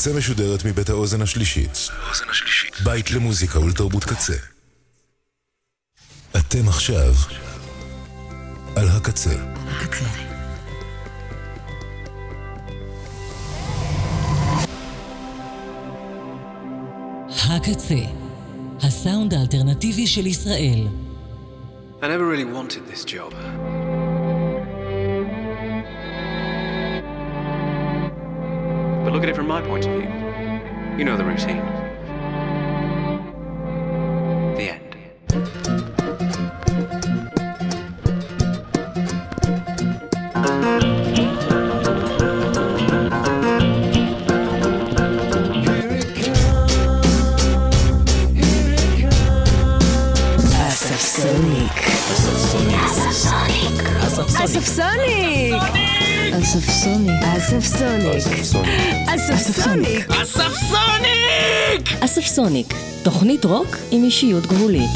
הקצה משודרת מבית האוזן השלישית. בית למוזיקה ולתרבות קצה. אתם עכשיו על הקצה. הקצה. הקצה, הסאונד האלטרנטיבי של ישראל. I never really wanted this job. But look at it from my point of view. You know the routine. אספסוניק. אספסוניק! אספסוניק, תוכנית רוק עם אישיות גבולית.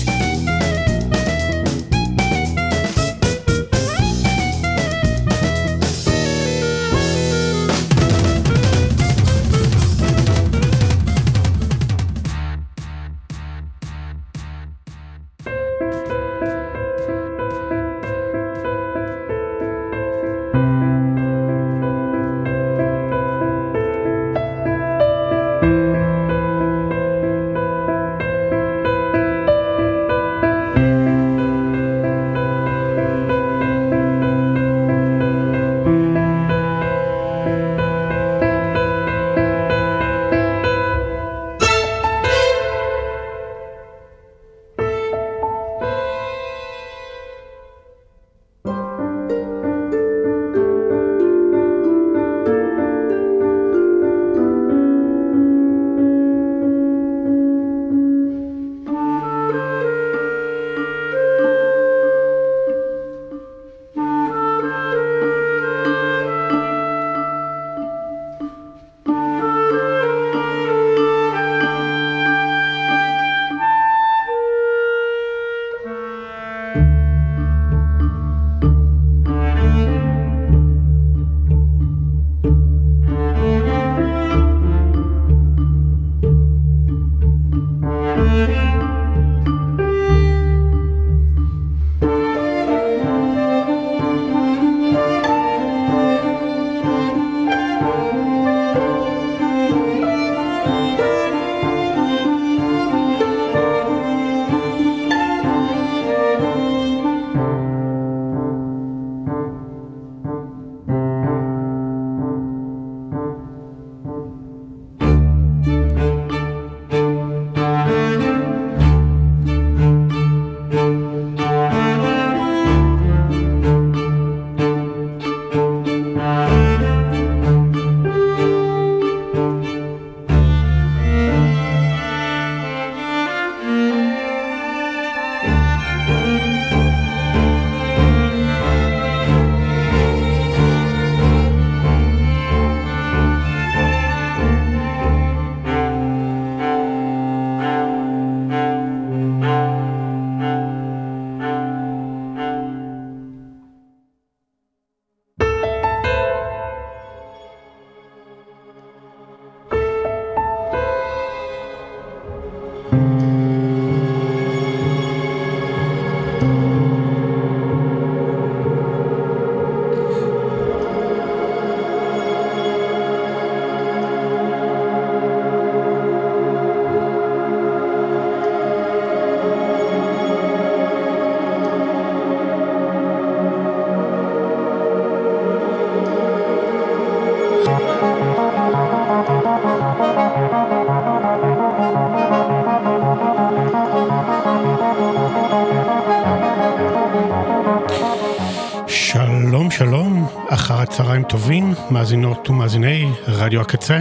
מאזינות ומאזיני רדיו הקצה.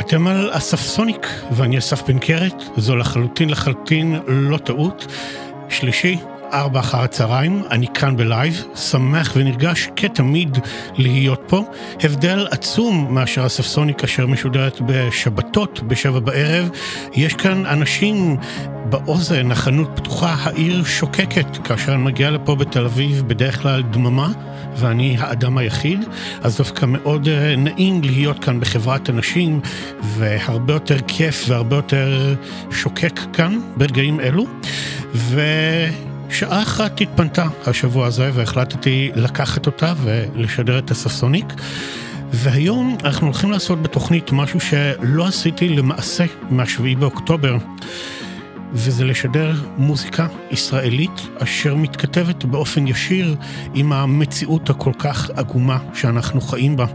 אתם על אספסוניק, ואני אסף בן קרת, זו לחלוטין לחלוטין לא טעות. שלישי, ארבע אחר הצהריים, אני כאן בלייב, שמח ונרגש כתמיד להיות פה. הבדל עצום מאשר אספסוניק אשר משודרת בשבתות בשבע בערב. יש כאן אנשים באוזן, החנות פתוחה, העיר שוקקת. כאשר אני מגיע לפה בתל אביב, בדרך כלל דממה, ואני האדם היחיד, אז דווקא מאוד אה, נעים להיות כאן בחברת אנשים, והרבה יותר כיף והרבה יותר שוקק כאן ברגעים אלו. ו... שעה אחת התפנתה השבוע הזה והחלטתי לקחת אותה ולשדר את הספסוניק. והיום אנחנו הולכים לעשות בתוכנית משהו שלא עשיתי למעשה מהשביעי באוקטובר. וזה לשדר מוזיקה ישראלית אשר מתכתבת באופן ישיר עם המציאות הכל כך עגומה שאנחנו חיים בה.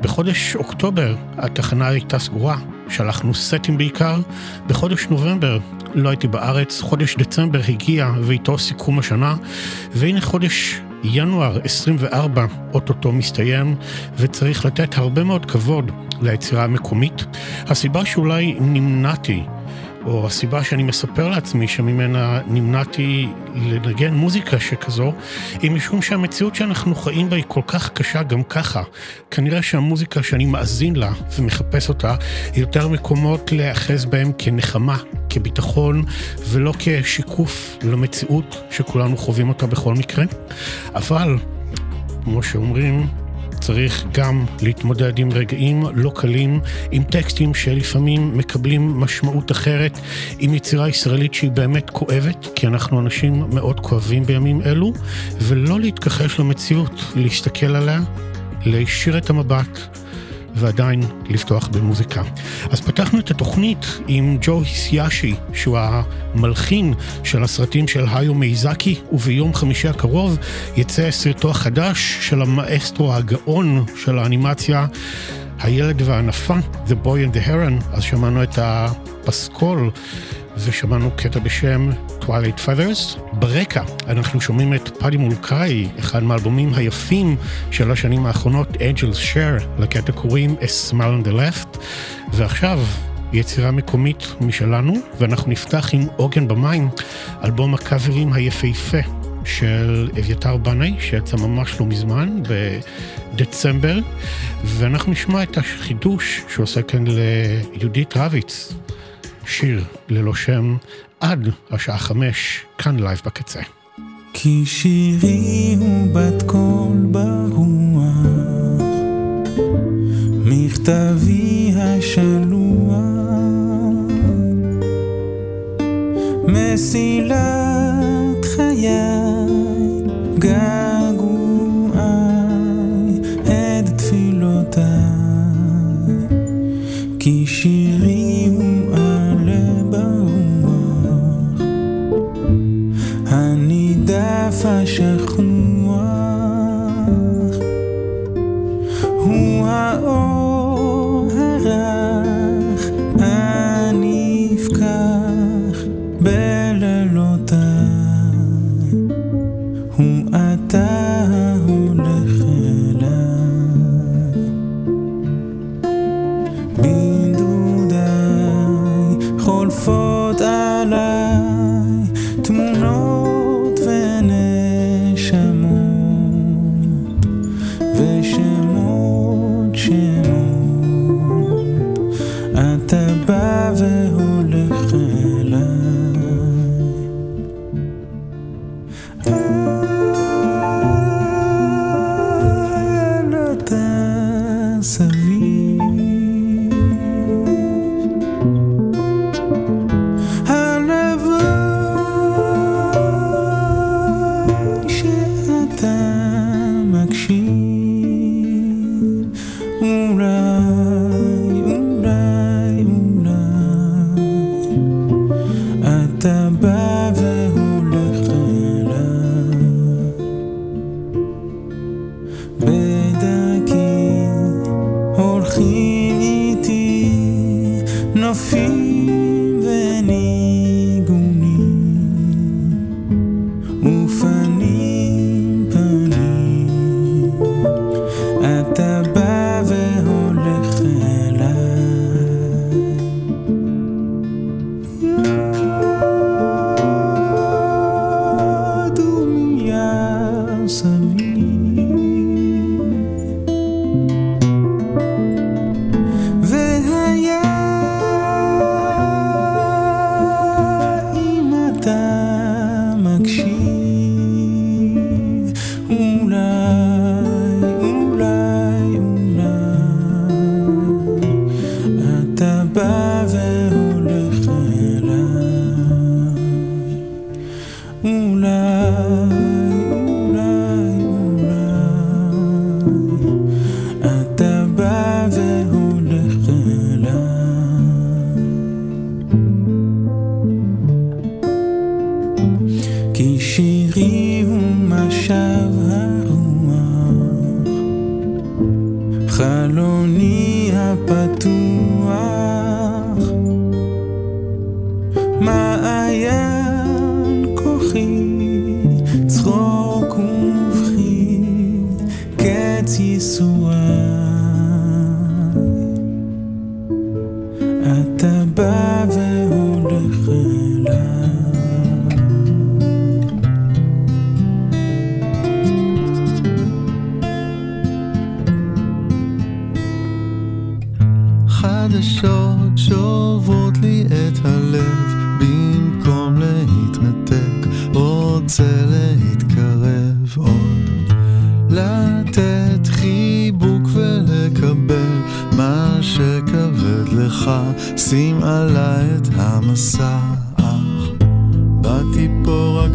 בחודש אוקטובר התחנה הייתה סגורה, שלחנו סטים בעיקר. בחודש נובמבר לא הייתי בארץ, חודש דצמבר הגיע ואיתו סיכום השנה, והנה חודש ינואר 24 אוטוטו מסתיים, וצריך לתת הרבה מאוד כבוד ליצירה המקומית. הסיבה שאולי נמנעתי או הסיבה שאני מספר לעצמי שממנה נמנעתי לנגן מוזיקה שכזו, היא משום שהמציאות שאנחנו חיים בה היא כל כך קשה גם ככה. כנראה שהמוזיקה שאני מאזין לה ומחפש אותה, היא יותר מקומות להיאחז בהם כנחמה, כביטחון, ולא כשיקוף למציאות שכולנו חווים אותה בכל מקרה. אבל, כמו שאומרים, צריך גם להתמודד עם רגעים לא קלים, עם טקסטים שלפעמים מקבלים משמעות אחרת, עם יצירה ישראלית שהיא באמת כואבת, כי אנחנו אנשים מאוד כואבים בימים אלו, ולא להתכחש למציאות, להסתכל עליה, להישיר את המבט. ועדיין לפתוח במוזיקה. אז פתחנו את התוכנית עם ג'ו היסיאשי, שהוא המלחין של הסרטים של היו מייזקי, וביום חמישי הקרוב יצא סרטו החדש של המאסטרו הגאון של האנימציה, הילד והענפה, The Boy and the Heron, אז שמענו את הפסקול. ושמענו קטע בשם Twilight Feathers. ברקע אנחנו שומעים את פאדי מולקאי, אחד מהאלבומים היפים של השנים האחרונות, Angels Share, לקטע קוראים A Smile on the Left, ועכשיו יצירה מקומית משלנו, ואנחנו נפתח עם עוגן במים, אלבום הקאברים היפהפה של אביתר בנאי, שיצא ממש לא מזמן, בדצמבר, ואנחנו נשמע את החידוש שעושה כאן ליהודית רביץ. שיר ללא שם עד השעה חמש, כאן לייב בקצה. כי שירי הוא בת קול ברוח, מכתבי השלוח, מסילת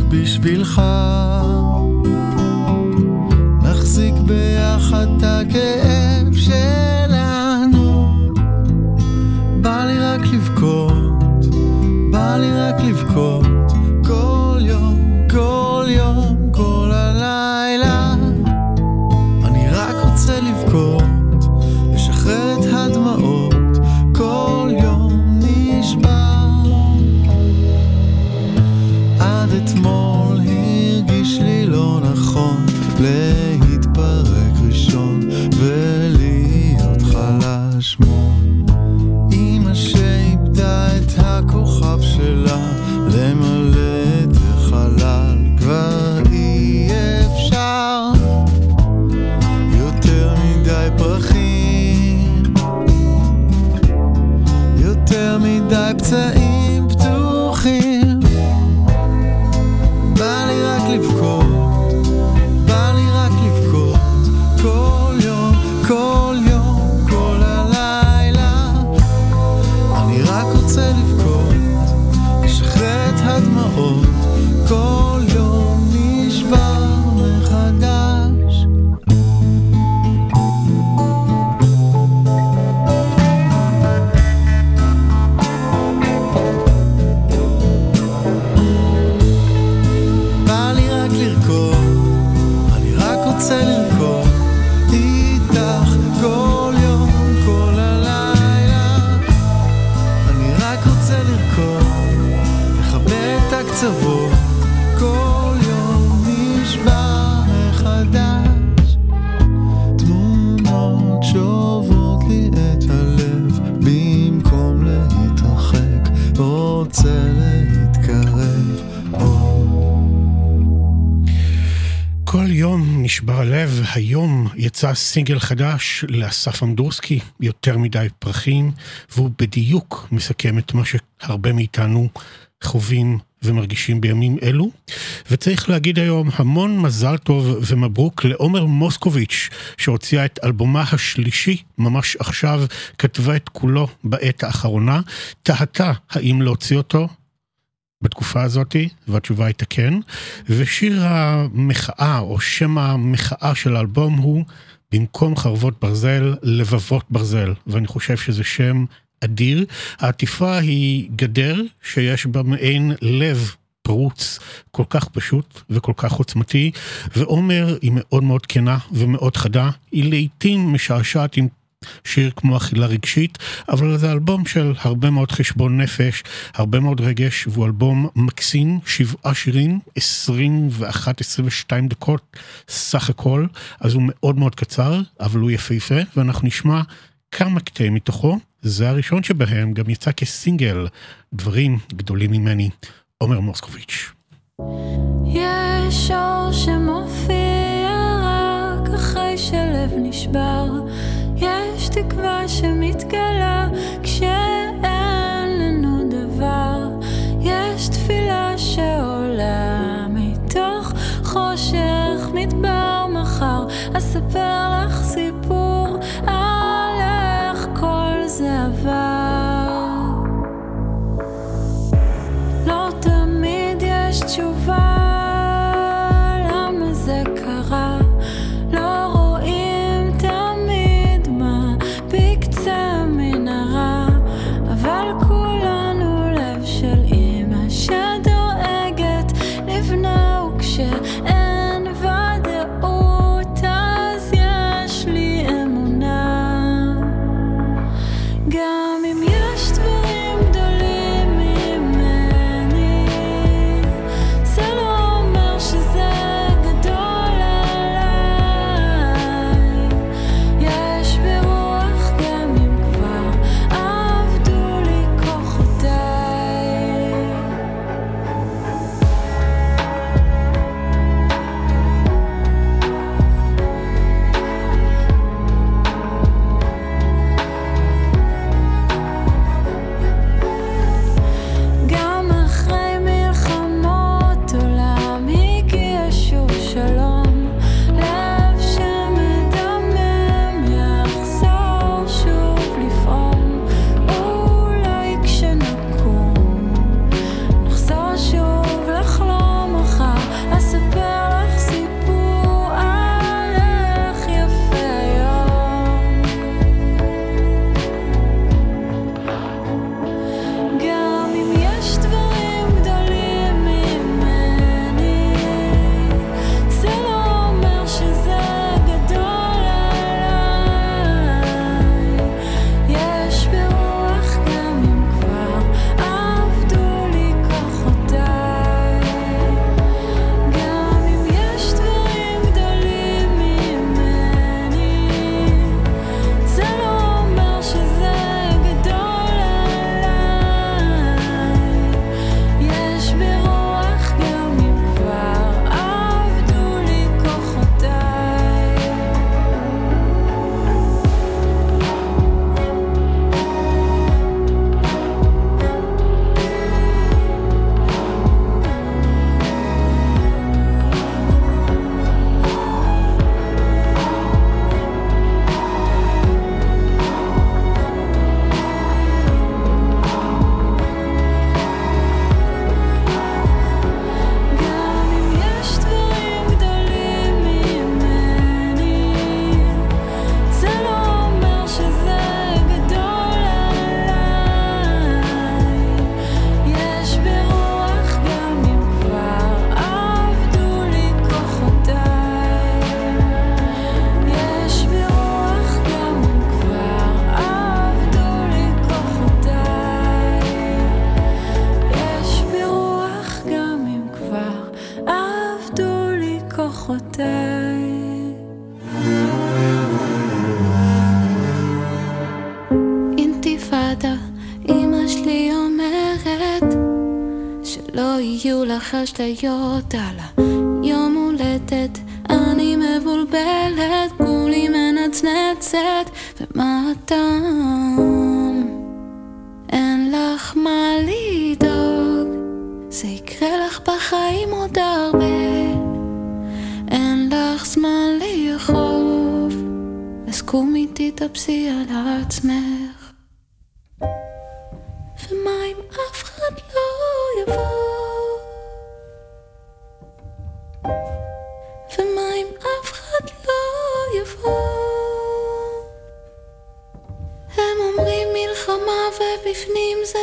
בשבילך. נחזיק ביחד את הכאב היום יצא סינגל חדש לאסף אמדורסקי, יותר מדי פרחים, והוא בדיוק מסכם את מה שהרבה מאיתנו חווים ומרגישים בימים אלו. וצריך להגיד היום המון מזל טוב ומברוק לעומר מוסקוביץ', שהוציאה את אלבומה השלישי ממש עכשיו, כתבה את כולו בעת האחרונה, תהתה האם להוציא אותו, בתקופה הזאתי, והתשובה הייתה כן, ושיר המחאה, או שם המחאה של האלבום הוא במקום חרבות ברזל, לבבות ברזל, ואני חושב שזה שם אדיר. העטיפה היא גדר שיש בה מעין לב פרוץ, כל כך פשוט וכל כך עוצמתי, ועומר היא מאוד מאוד כנה ומאוד חדה, היא לעיתים משעשעת עם שיר כמו אכילה רגשית, אבל זה אלבום של הרבה מאוד חשבון נפש, הרבה מאוד רגש, והוא אלבום מקסים, שבעה שירים, 21-22 דקות סך הכל, אז הוא מאוד מאוד קצר, אבל הוא יפהפה, ואנחנו נשמע כמה קטעים מתוכו, זה הראשון שבהם גם יצא כסינגל, דברים גדולים ממני, עומר מוסקוביץ'. יש אור שמופיע רק אחרי שלב נשבר יש תקווה שמתגלה כשאין לנו דבר. יש תפילה שעולה מתוך חושך מדבר מחר. אספר לך סיפור על איך כל זה עבר. לא תמיד יש תשובה אשליות על היום הולדת ובפנים זה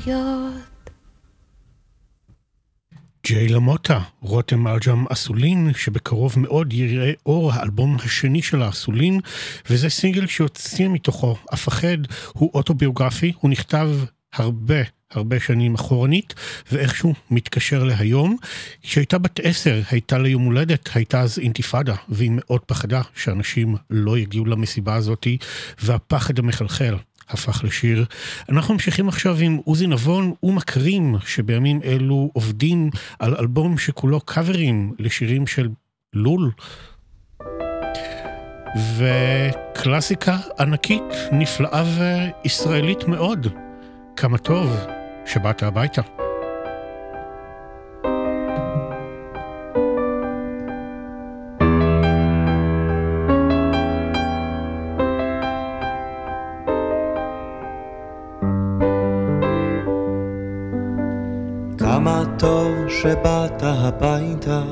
אשליות. ג'יי למוטה, רותם אלג'ם אסולין, שבקרוב מאוד יראה אור האלבום השני של האסולין, וזה סינגל שיוצא מתוכו, אפחד, הוא אוטוביוגרפי, הוא נכתב הרבה הרבה שנים אחורנית, ואיכשהו מתקשר להיום. כשהייתה בת עשר, הייתה לה יום הולדת, הייתה אז אינתיפאדה, והיא מאוד פחדה שאנשים לא יגיעו למסיבה הזאתי, והפחד המחלחל. הפך לשיר. אנחנו ממשיכים עכשיו עם עוזי נבון ומכרים, שבימים אלו עובדים על אלבום שכולו קאברים לשירים של לול. וקלאסיקה ענקית, נפלאה וישראלית מאוד. כמה טוב שבאת הביתה. טוב שבאת הביתה,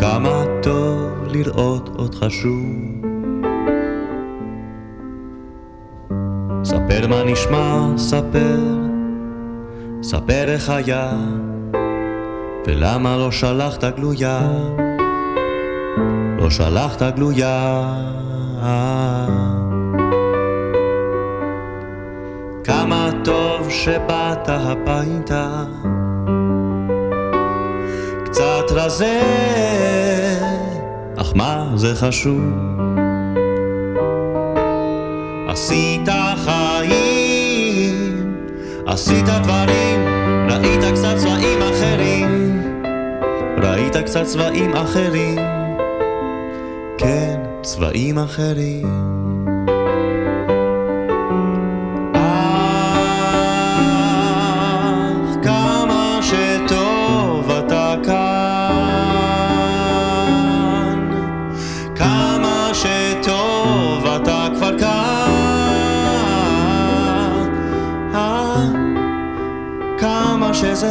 כמה טוב לראות אותך שוב. ספר מה נשמע, ספר, ספר איך היה, ולמה לא שלחת גלויה, לא שלחת גלויה. כמה טוב שבאת הביתה, קצת רזה, אך מה זה חשוב? עשית חיים, עשית דברים, ראית קצת צבעים אחרים, ראית קצת צבעים אחרים, כן, צבעים אחרים.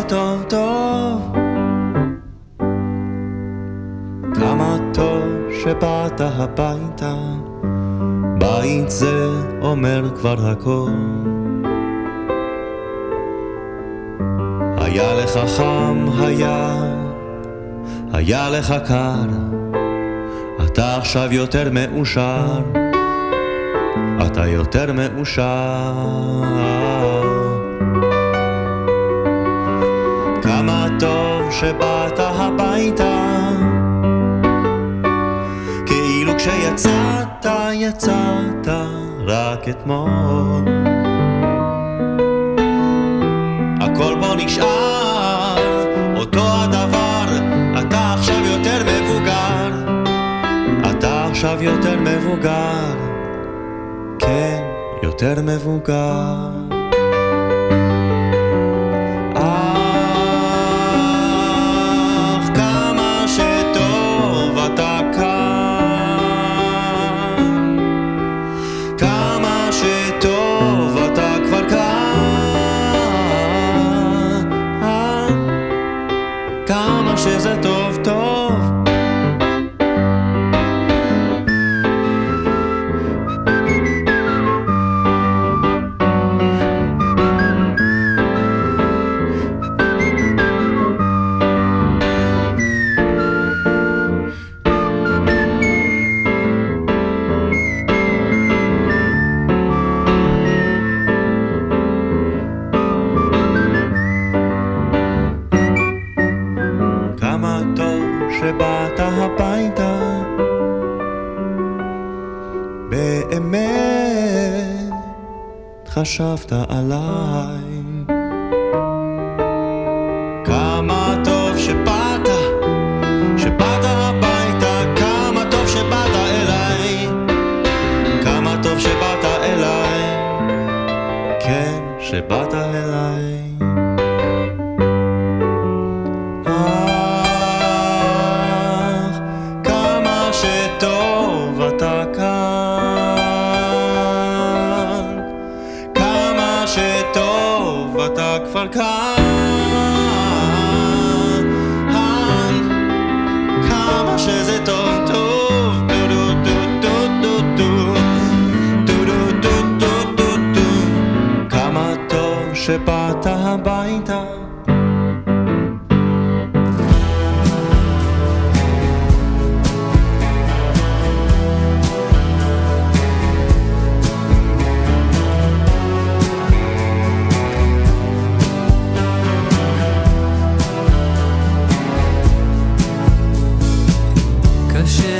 טוב טוב. כמה טוב שבאת הביתה. בית זה אומר כבר הכל. היה לך חם, היה, היה לך קר, אתה עכשיו יותר מאושר, אתה יותר מאושר. שבאת הביתה, כאילו כשיצאת, יצאת רק אתמול. הכל בו נשאר אותו הדבר, אתה עכשיו יותר מבוגר, אתה עכשיו יותר מבוגר, כן, יותר מבוגר. חשבת עליי.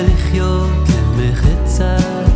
לפעמים הכל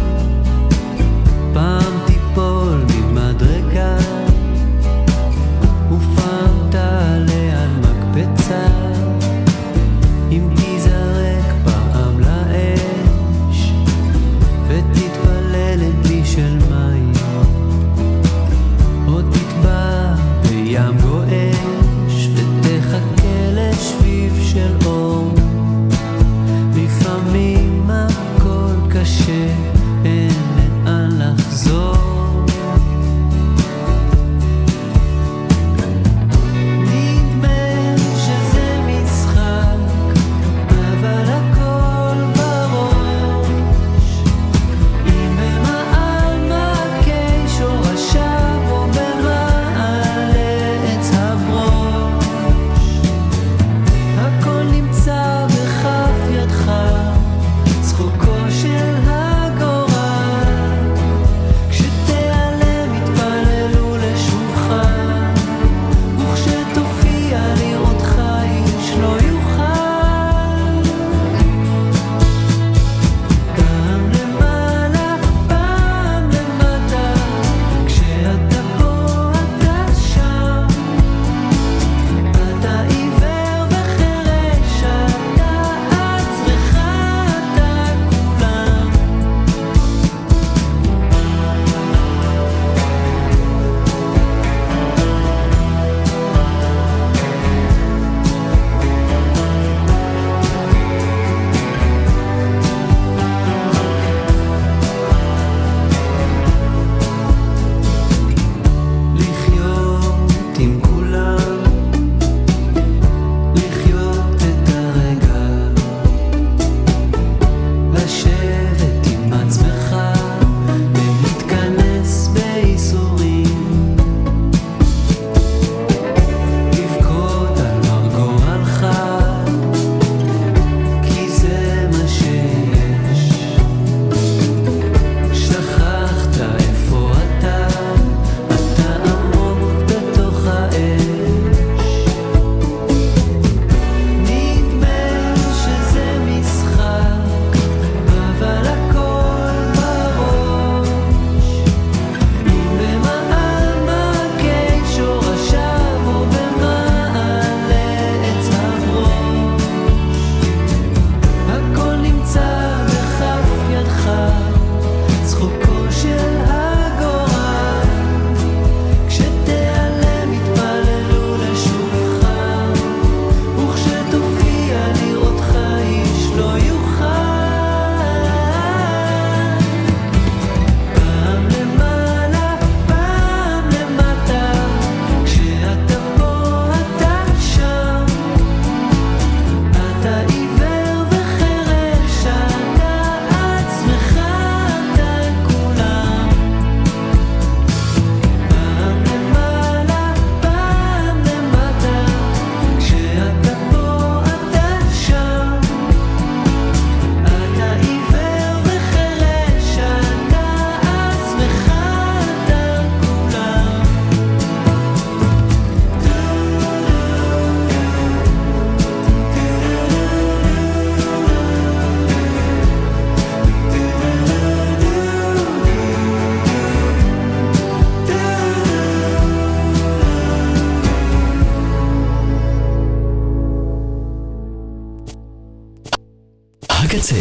הקצה,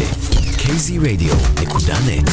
kzradio.net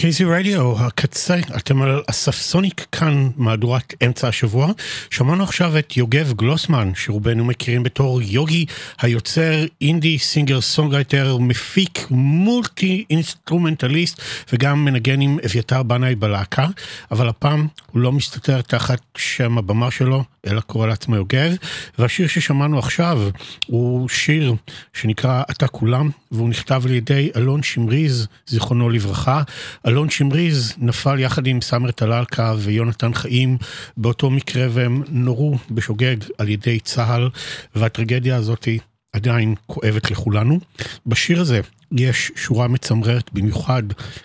KZ Radio, הקצה, אתם על Assafsonic כאן, מהדורת אמצע השבוע. שמענו עכשיו את יוגב גלוסמן, שרובנו מכירים בתור יוגי, היוצר, indie, singer, songwriter, מפיק, multi instrumentalist, וגם מנגן עם אביתר בנאי בלהקה, אבל הפעם הוא לא מסתתר תחת שם הבמה שלו, אלא קורא לעצמו יוגב, והשיר ששמענו עכשיו הוא שיר שנקרא "אתה כולם", והוא נכתב על ידי אלון שמריז, זיכרונו לברכה. אלון שמריז נפל יחד עם סאמר טלאלקה ויונתן חיים באותו מקרה והם נורו בשוגג על ידי צה"ל, והטרגדיה הזאת עדיין כואבת לכולנו. בשיר הזה יש שורה מצמררת במיוחד,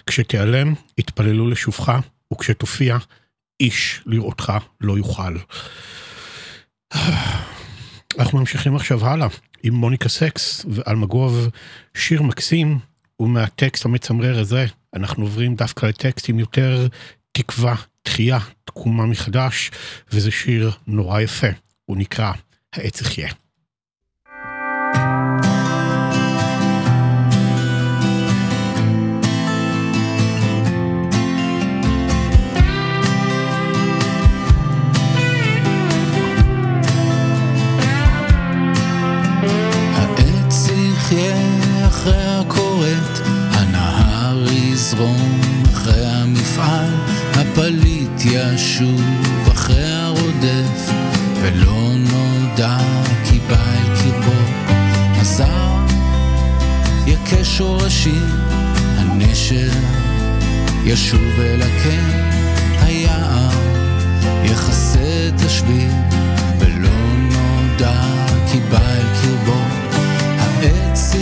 כשתיעלם, יתפללו לשובך, וכשתופיע, איש לראותך לא יוכל. אנחנו ממשיכים עכשיו הלאה עם מוניקה סקס ואלמגוב, שיר מקסים, ומהטקסט המצמרר הזה אנחנו עוברים דווקא לטקסטים יותר תקווה, תחייה, תקומה מחדש, וזה שיר נורא יפה, הוא נקרא העץ. יחיה יזרום אחרי המפעל, הפליט ישוב אחרי הרודף, ולא נודע כי בא אל קרבו. הזר יכה שורשים, הנשר ישוב אל הקן, היער יכסה את השביל, ולא נודע כי בא אל קרבו. העץ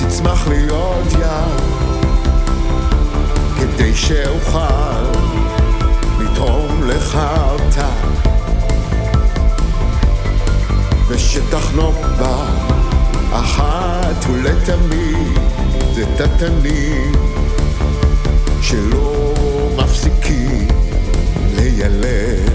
שתצמח להיות ים כדי שאוכל לתרום לך אותה. ושתחנוק בה אחת ולתמיד את התנים שלא מפסיקים לילל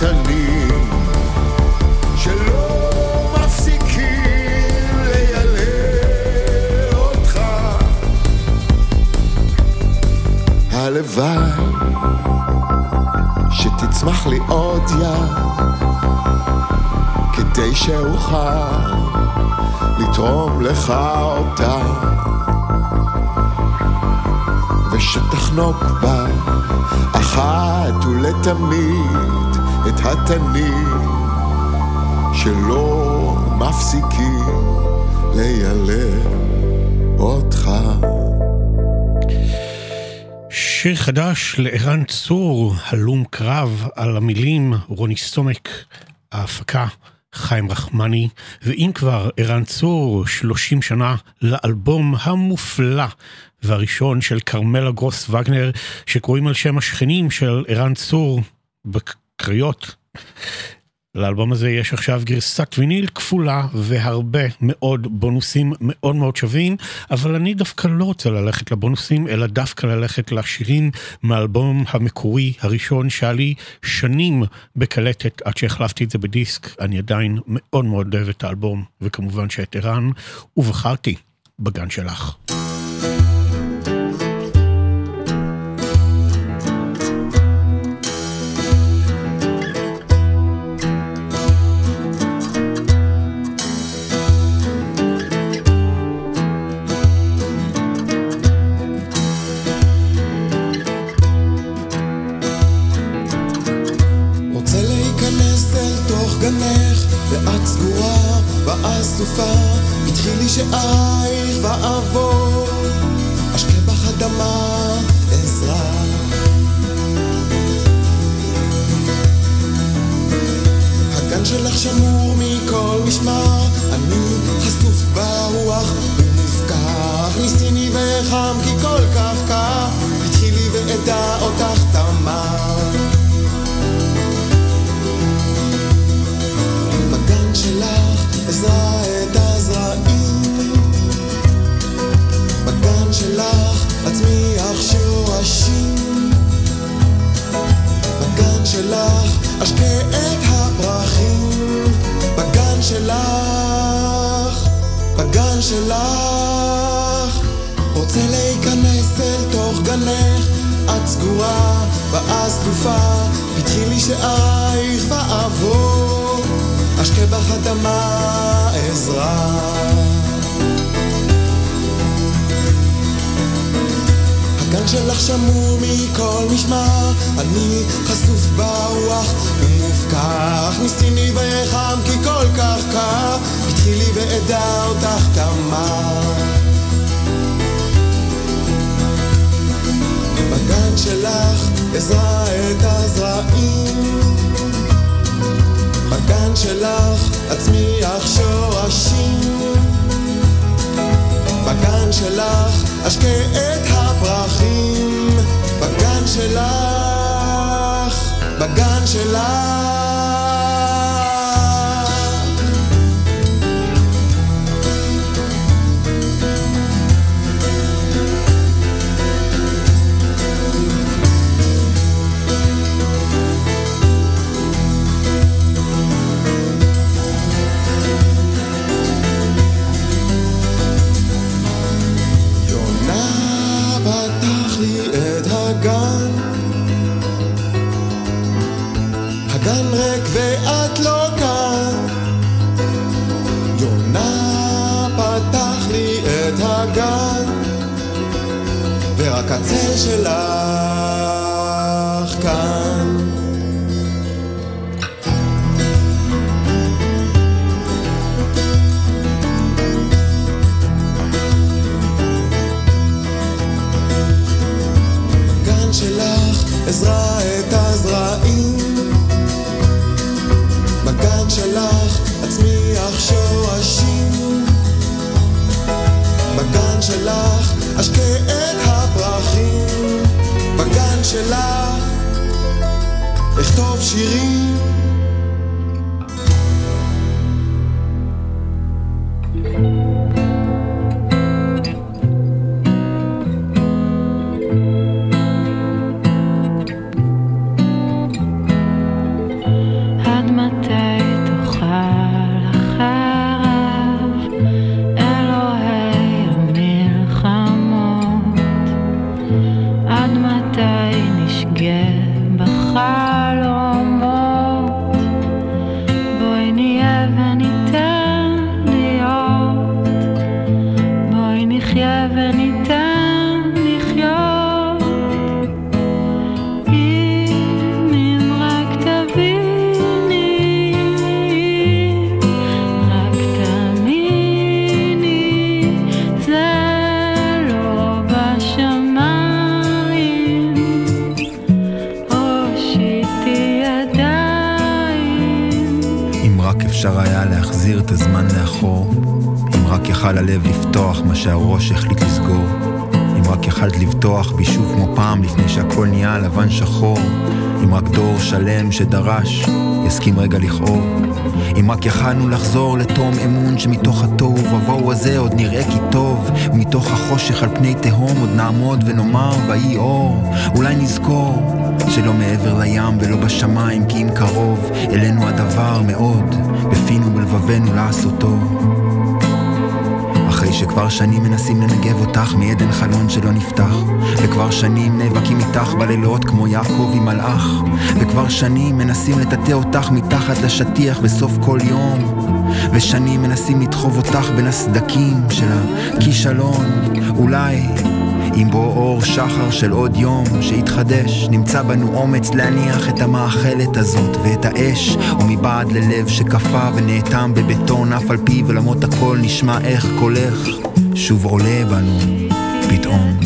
התנים שלא מפסיקים לילל אותך. הלוואי שתצמח לי עוד ים כדי שאוכל לתרום לך אותה. ושתחנוק בה אחת ולתמיד את התנים שלא מפסיקים לילל אותך. שיר חדש לערן צור, הלום קרב, על המילים רוני סומק, ההפקה חיים רחמני, ואם כבר ערן צור, 30 שנה לאלבום המופלא והראשון של כרמלה גרוס וגנר, שקרואים על שם השכנים של ערן צור בקריות. לאלבום הזה יש עכשיו גרסת ויניל כפולה והרבה מאוד בונוסים מאוד מאוד שווים, אבל אני דווקא לא רוצה ללכת לבונוסים, אלא דווקא ללכת לשירים מהאלבום המקורי הראשון שהיה לי שנים בקלטת עד שהחלפתי את זה בדיסק. אני עדיין מאוד מאוד אוהב את האלבום, וכמובן שאת ערן, ובחרתי בגן שלך. שערייך ואעבור, אשקה בך אדמה עזרה. הגן שלך שמור מכל משמר, אני חשוף ברוח ומופקר, ניסיני וחם כי כל כך קר, פתחי לי ואדע אותך תמר. בגן שלך עזרה הזרעים שלך אצמיח שורשים? בגן שלך אשקה את הפרחים. בגן שלך בגן שלך. רוצה להיכנס אל תוך גנך את סגורה ואסופה פתחי לי שערייך ואעבור אשקה בך אדמה עזרה הגן שלך שמור מכל משמר. אני חשוף ברוח ומופקח ניסיני ויחם כי כל כך קר. פתחי לי ואדע אותך תמר בגן שלך עזרה את הזרעים. בגן שלך אצמיח שורשים. בגן שלך אשקה את הפרחים בגן שלך, בגן שלך chérie. אכתוב שירים יכל הלב לפתוח מה שהראש החליט לסגור. אם רק יכלת לבטוח בי שוב כמו פעם לפני שהכל נהיה לבן שחור. אם רק דור שלם שדרש יסכים רגע לכאוב. אם רק יכלנו לחזור לתום אמון שמתוך התוהו ובוהו הזה עוד נראה כי טוב. ומתוך החושך על פני תהום עוד נעמוד ונאמר ויהי אור. אולי נזכור שלא מעבר לים ולא בשמיים כי אם קרוב אלינו הדבר מאוד בפינו ובלבבנו לעשותו. אחרי שכבר שנים מנסים לנגב אותך מעדן חלון שלא נפתח וכבר שנים נאבקים איתך בלילות כמו יעקב עם מלאך וכבר שנים מנסים לטאטא אותך מתחת לשטיח בסוף כל יום ושנים מנסים לדחוב אותך בין הסדקים של הכישלון אולי עם בוא אור שחר של עוד יום שיתחדש, נמצא בנו אומץ להניח את המאכלת הזאת ואת האש, ומבעד ללב שקפא ונאטם בבטון אף על פי ולמרות הכל נשמע איך קולך שוב עולה בנו פתאום.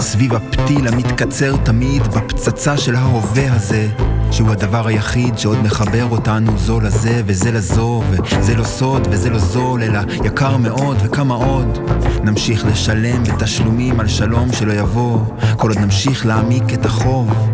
סביב הפתיל המתקצר תמיד בפצצה של ההווה הזה. שהוא הדבר היחיד שעוד מחבר אותנו זו לזה וזה לזו וזה לא סוד וזה לא זול אלא יקר מאוד וכמה עוד נמשיך לשלם בתשלומים על שלום שלא יבוא כל עוד נמשיך להעמיק את החוב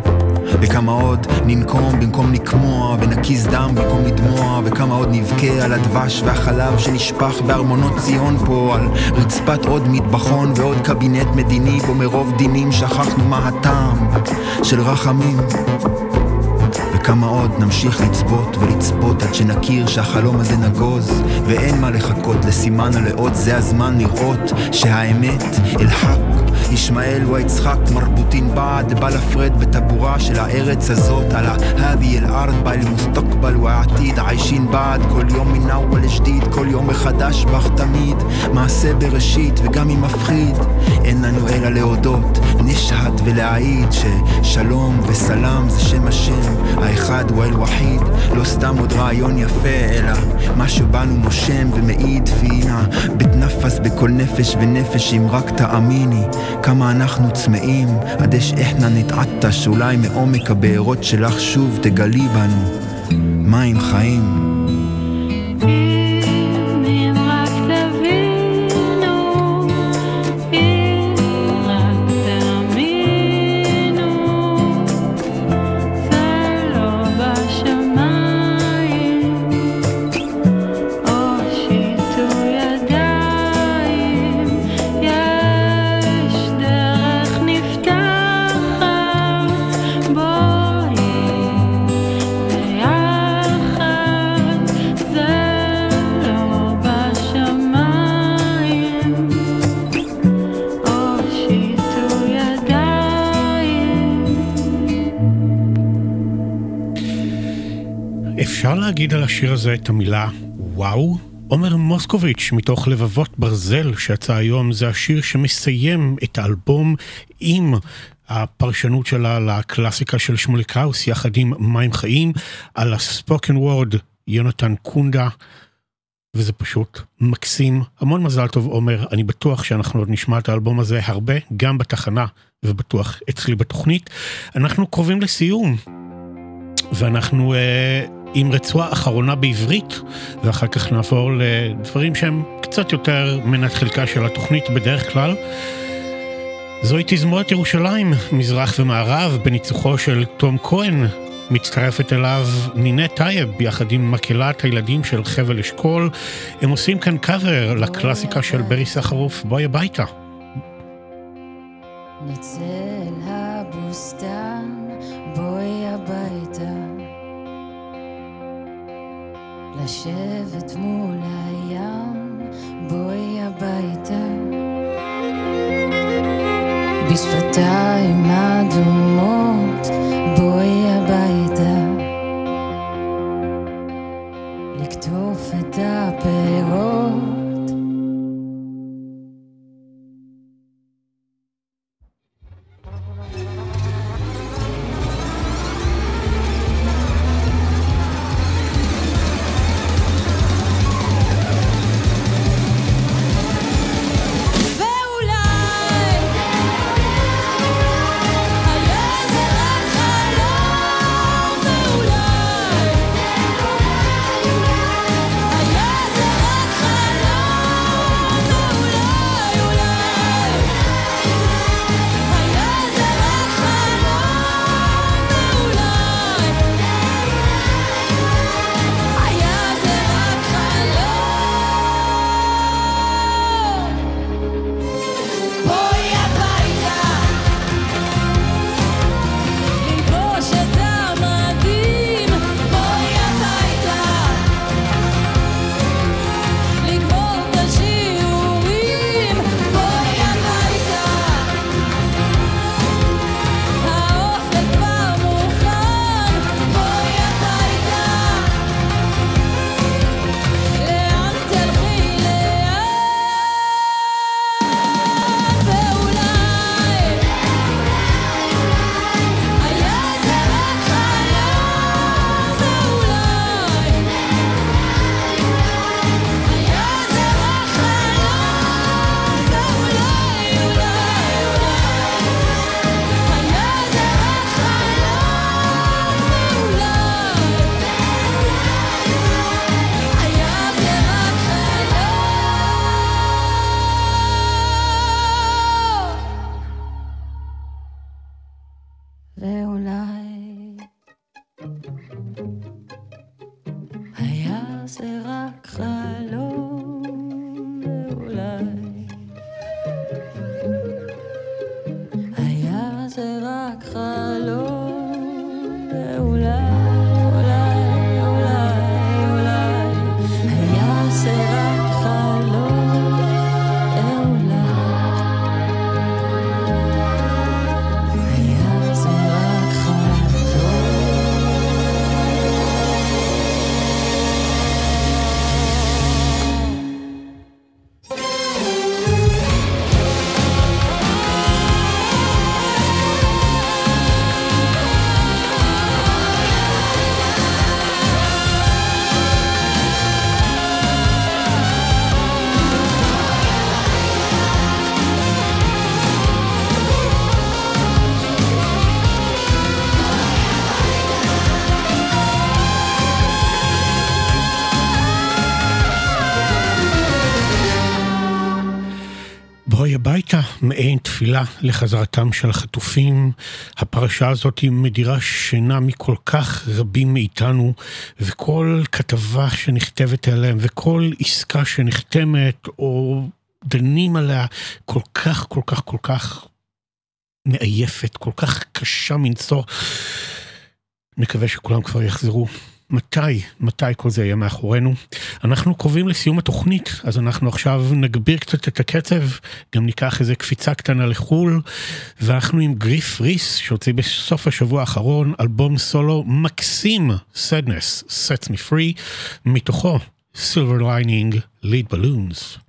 וכמה עוד ננקום במקום לקמוע ונקיז דם במקום לדמוע וכמה עוד נבכה על הדבש והחלב שנשפך בארמונות ציון פה על רצפת עוד מטבחון ועוד קבינט מדיני בו מרוב דינים שכחנו מה הטעם של רחמים. וכמה עוד נמשיך לצפות ולצפות עד שנכיר שהחלום הזה נגוז ואין מה לחכות לסימן הלאות זה הזמן לראות שהאמת אל חק ישמעאל הוא היצחק מרבוטין בעד בא לפרד בטבורה של הארץ הזאת על ההדי אל ארבע אל מוסתקבל והעתיד עיישין בעד כל יום מנאווה לשדיד כל יום מחדש בך תמיד מעשה בראשית וגם אם מפחיד. אין לנו אלא להודות נשהד ולהעיד ששלום וסלם זה שם השם האחד הוא אל-וחיד לא סתם עוד רעיון יפה אלא מה שבנו נושם ומעיד פינה בית נפס בכל נפש ונפש אם רק תאמיני כמה אנחנו צמאים, עד אש איחנה נתעטה, שאולי מעומק הבארות שלך שוב תגלי בנו מים חיים. להגיד על השיר הזה את המילה וואו? עומר מוסקוביץ' מתוך לבבות ברזל שיצא היום זה השיר שמסיים את האלבום עם הפרשנות שלה לקלאסיקה של שמוליקאוס יחד עם מים חיים על הספוקן וורד יונתן קונדה וזה פשוט מקסים. המון מזל טוב עומר, אני בטוח שאנחנו עוד נשמע את האלבום הזה הרבה, גם בתחנה ובטוח אצלי בתוכנית. אנחנו קרובים לסיום. ואנחנו אה, עם רצועה אחרונה בעברית, ואחר כך נעבור לדברים שהם קצת יותר מנת חלקה של התוכנית בדרך כלל. זוהי תזמורת ירושלים, מזרח ומערב, בניצוחו של תום כהן. מצטרפת אליו נינט טייב, יחד עם מקהלת הילדים של חבל אשכול. הם עושים כאן קאבר לקלאסיקה של ברי סחרוף, בואי הביתה. נצא אל הבוסתן, לשבת מול הים, בואי הביתה. בשפתיים אדומות, תפילה לחזרתם של החטופים. הפרשה הזאת היא מדירה שינה מכל כך רבים מאיתנו, וכל כתבה שנכתבת עליהם, וכל עסקה שנחתמת, או דנים עליה, כל כך, כל כך, כל כך מעייפת, כל כך קשה מנשוא. נקווה שכולם כבר יחזרו מתי, מתי כל זה יהיה מאחורינו. אנחנו קרובים לסיום התוכנית, אז אנחנו עכשיו נגביר קצת את הקצב, גם ניקח איזה קפיצה קטנה לחו"ל, ואנחנו עם גריף ריס, שהוציא בסוף השבוע האחרון אלבום סולו מקסים, Sadness, Sets Me Free, מתוכו Silver Lining, Lead Balloons.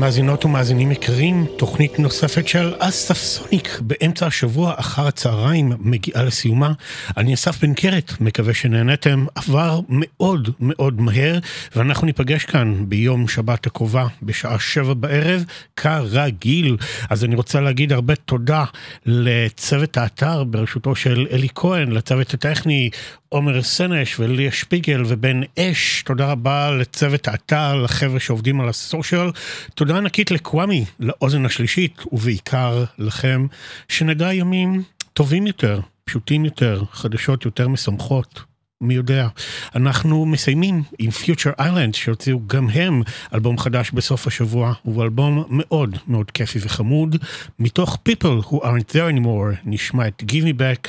מאזינות ומאזינים יקרים, תוכנית נוספת של אסף סוניק באמצע השבוע אחר הצהריים מגיעה לסיומה. אני אסף בן קרת, מקווה שנהנתם, עבר מאוד מאוד מהר, ואנחנו ניפגש כאן ביום שבת הקרובה בשעה שבע בערב, כרגיל. אז אני רוצה להגיד הרבה תודה לצוות האתר בראשותו של אלי כהן, לצוות הטכני, עומר סנש וליה שפיגל ובן אש, תודה רבה לצוות האתר, לחבר'ה שעובדים על הסושיאל, תודה ענקית לקוואמי, לאוזן השלישית, ובעיקר לכם, שנדע ימים טובים יותר, פשוטים יותר, חדשות יותר משמחות. מי יודע. אנחנו מסיימים עם Future Island שהוציאו גם הם אלבום חדש בסוף השבוע, הוא אלבום מאוד מאוד כיפי וחמוד. מתוך People Who Aren't There Anymore נשמע את Give Me Back,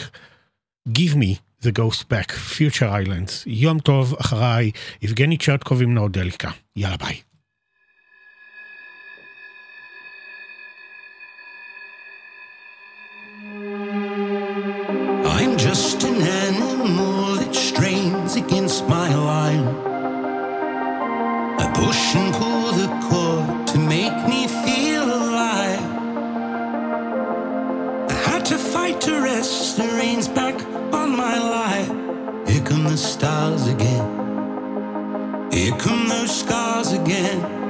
Give Me The Ghost Back, Future Islands. יום טוב, אחריי, יבגני צ'רטקוב עם נאודליקה. יאללה ביי. the stars again. Here come those scars again.